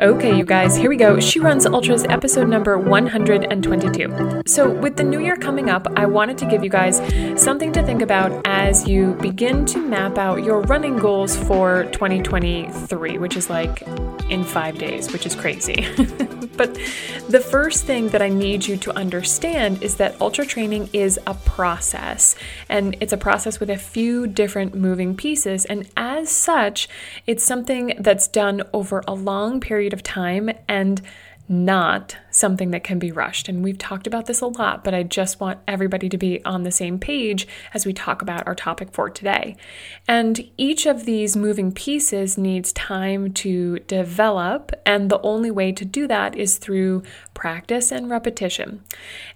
Okay, you guys, here we go. She Runs Ultras episode number 122. So, with the new year coming up, I wanted to give you guys something to think about as you begin to map out your running goals for 2023, which is like in five days, which is crazy. but the first thing that I need you to understand is that ultra training is a process, and it's a process with a few different moving pieces. And as such, it's something that's done over a long period of time and not something that can be rushed. And we've talked about this a lot, but I just want everybody to be on the same page as we talk about our topic for today. And each of these moving pieces needs time to develop, and the only way to do that is through practice and repetition.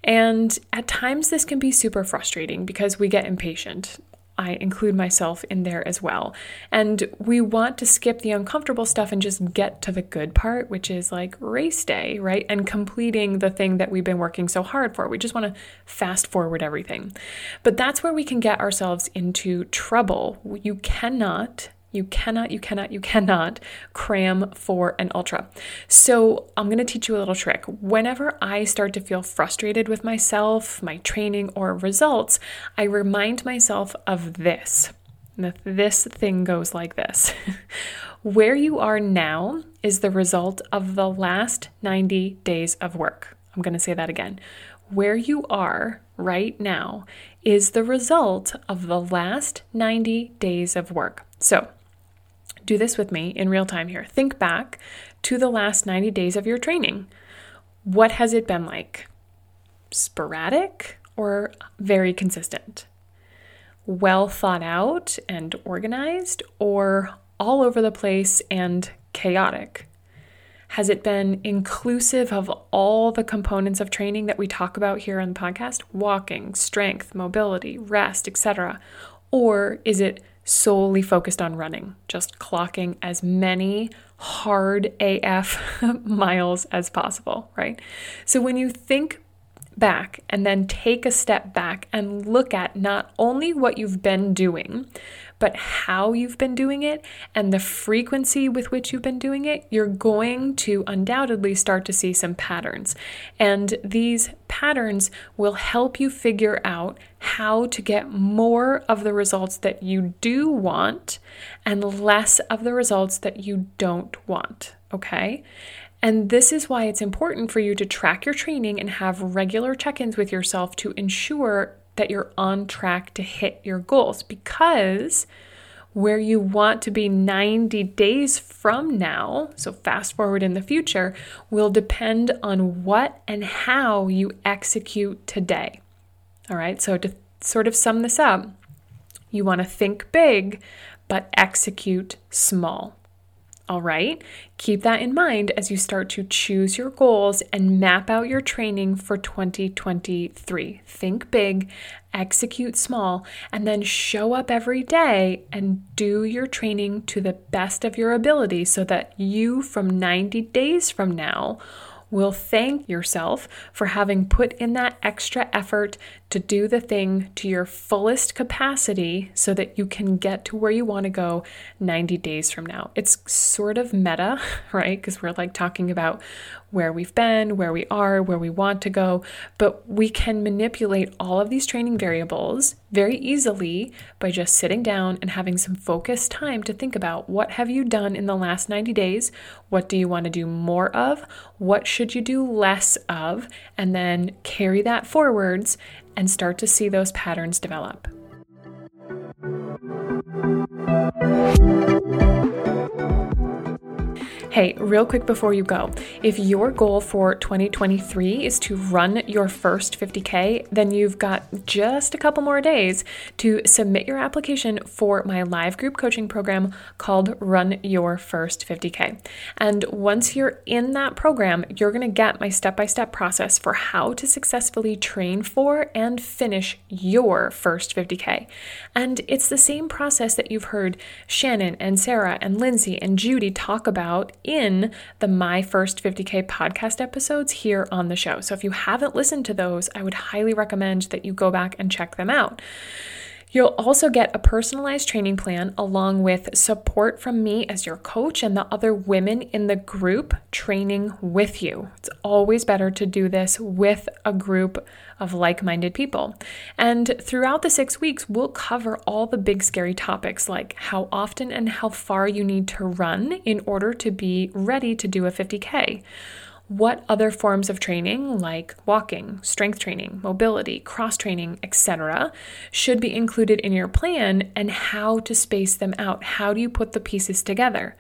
And at times, this can be super frustrating because we get impatient. I include myself in there as well. And we want to skip the uncomfortable stuff and just get to the good part, which is like race day, right? And completing the thing that we've been working so hard for. We just want to fast forward everything. But that's where we can get ourselves into trouble. You cannot you cannot, you cannot, you cannot cram for an ultra. So, I'm going to teach you a little trick. Whenever I start to feel frustrated with myself, my training, or results, I remind myself of this. This thing goes like this Where you are now is the result of the last 90 days of work. I'm going to say that again. Where you are right now is the result of the last 90 days of work. So, do this with me in real time here. Think back to the last 90 days of your training. What has it been like? Sporadic or very consistent? Well thought out and organized or all over the place and chaotic? Has it been inclusive of all the components of training that we talk about here on the podcast? Walking, strength, mobility, rest, etc. Or is it solely focused on running, just clocking as many hard AF miles as possible, right? So when you think back and then take a step back and look at not only what you've been doing, but how you've been doing it and the frequency with which you've been doing it, you're going to undoubtedly start to see some patterns. And these patterns will help you figure out how to get more of the results that you do want and less of the results that you don't want. Okay? And this is why it's important for you to track your training and have regular check ins with yourself to ensure that you're on track to hit your goals because where you want to be 90 days from now, so fast forward in the future, will depend on what and how you execute today. All right, so to sort of sum this up, you want to think big, but execute small. All right, keep that in mind as you start to choose your goals and map out your training for 2023. Think big, execute small, and then show up every day and do your training to the best of your ability so that you, from 90 days from now, will thank yourself for having put in that extra effort to do the thing to your fullest capacity so that you can get to where you want to go 90 days from now. It's sort of meta, right? Because we're like talking about where we've been, where we are, where we want to go, but we can manipulate all of these training variables very easily by just sitting down and having some focused time to think about what have you done in the last 90 days? What do you want to do more of? What should you do less of? And then carry that forwards and start to see those patterns develop. Hey, real quick before you go, if your goal for 2023 is to run your first 50K, then you've got just a couple more days to submit your application for my live group coaching program called Run Your First 50K. And once you're in that program, you're going to get my step by step process for how to successfully train for and finish your first 50K. And it's the same process that you've heard Shannon and Sarah and Lindsay and Judy talk about in the My First 50K podcast episodes here on the show. So if you haven't listened to those, I would highly recommend that you go back and check them out. You'll also get a personalized training plan along with support from me as your coach and the other women in the group training with you. It's always better to do this with a group of like minded people. And throughout the six weeks, we'll cover all the big scary topics like how often and how far you need to run in order to be ready to do a 50K what other forms of training like walking, strength training, mobility, cross training, etc., should be included in your plan and how to space them out. How do you put the pieces together?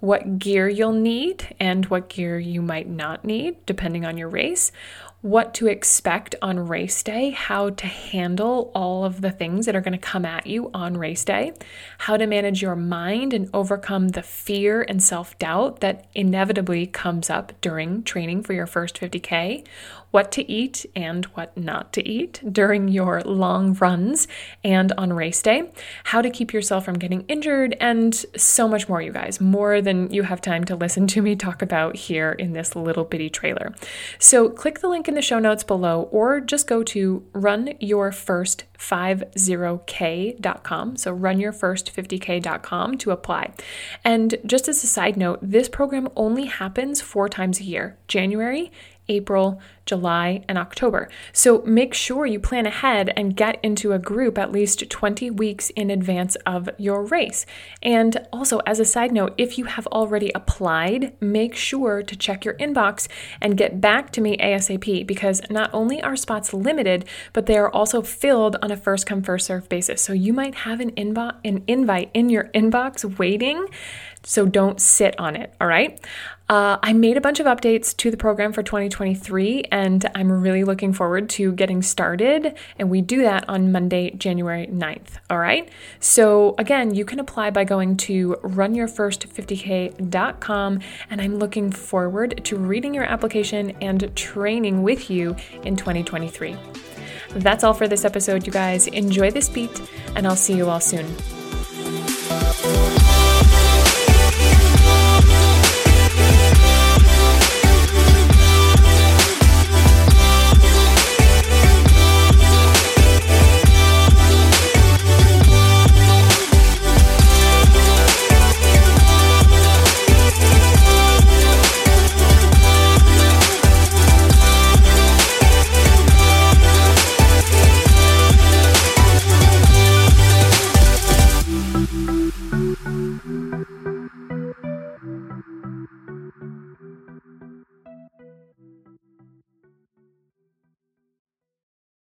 What gear you'll need and what gear you might not need, depending on your race what to expect on race day, how to handle all of the things that are going to come at you on race day, how to manage your mind and overcome the fear and self doubt that inevitably comes up during training for your first 50K, what to eat and what not to eat during your long runs and on race day, how to keep yourself from getting injured, and so much more, you guys. More than you have time to listen to me talk about here in this little bitty trailer. So click the link in the show notes below or just go to runyourfirst50k.com. So runyourfirst50k.com to apply. And just as a side note, this program only happens four times a year January, April, July, and October. So make sure you plan ahead and get into a group at least 20 weeks in advance of your race. And also, as a side note, if you have already applied, make sure to check your inbox and get back to me ASAP because not only are spots limited, but they are also filled on a first come, first serve basis. So you might have an, inbo- an invite in your inbox waiting. So don't sit on it, all right? Uh, I made a bunch of updates to the program for 2023, and I'm really looking forward to getting started. And we do that on Monday, January 9th. All right. So, again, you can apply by going to runyourfirst50k.com, and I'm looking forward to reading your application and training with you in 2023. That's all for this episode, you guys. Enjoy this beat, and I'll see you all soon.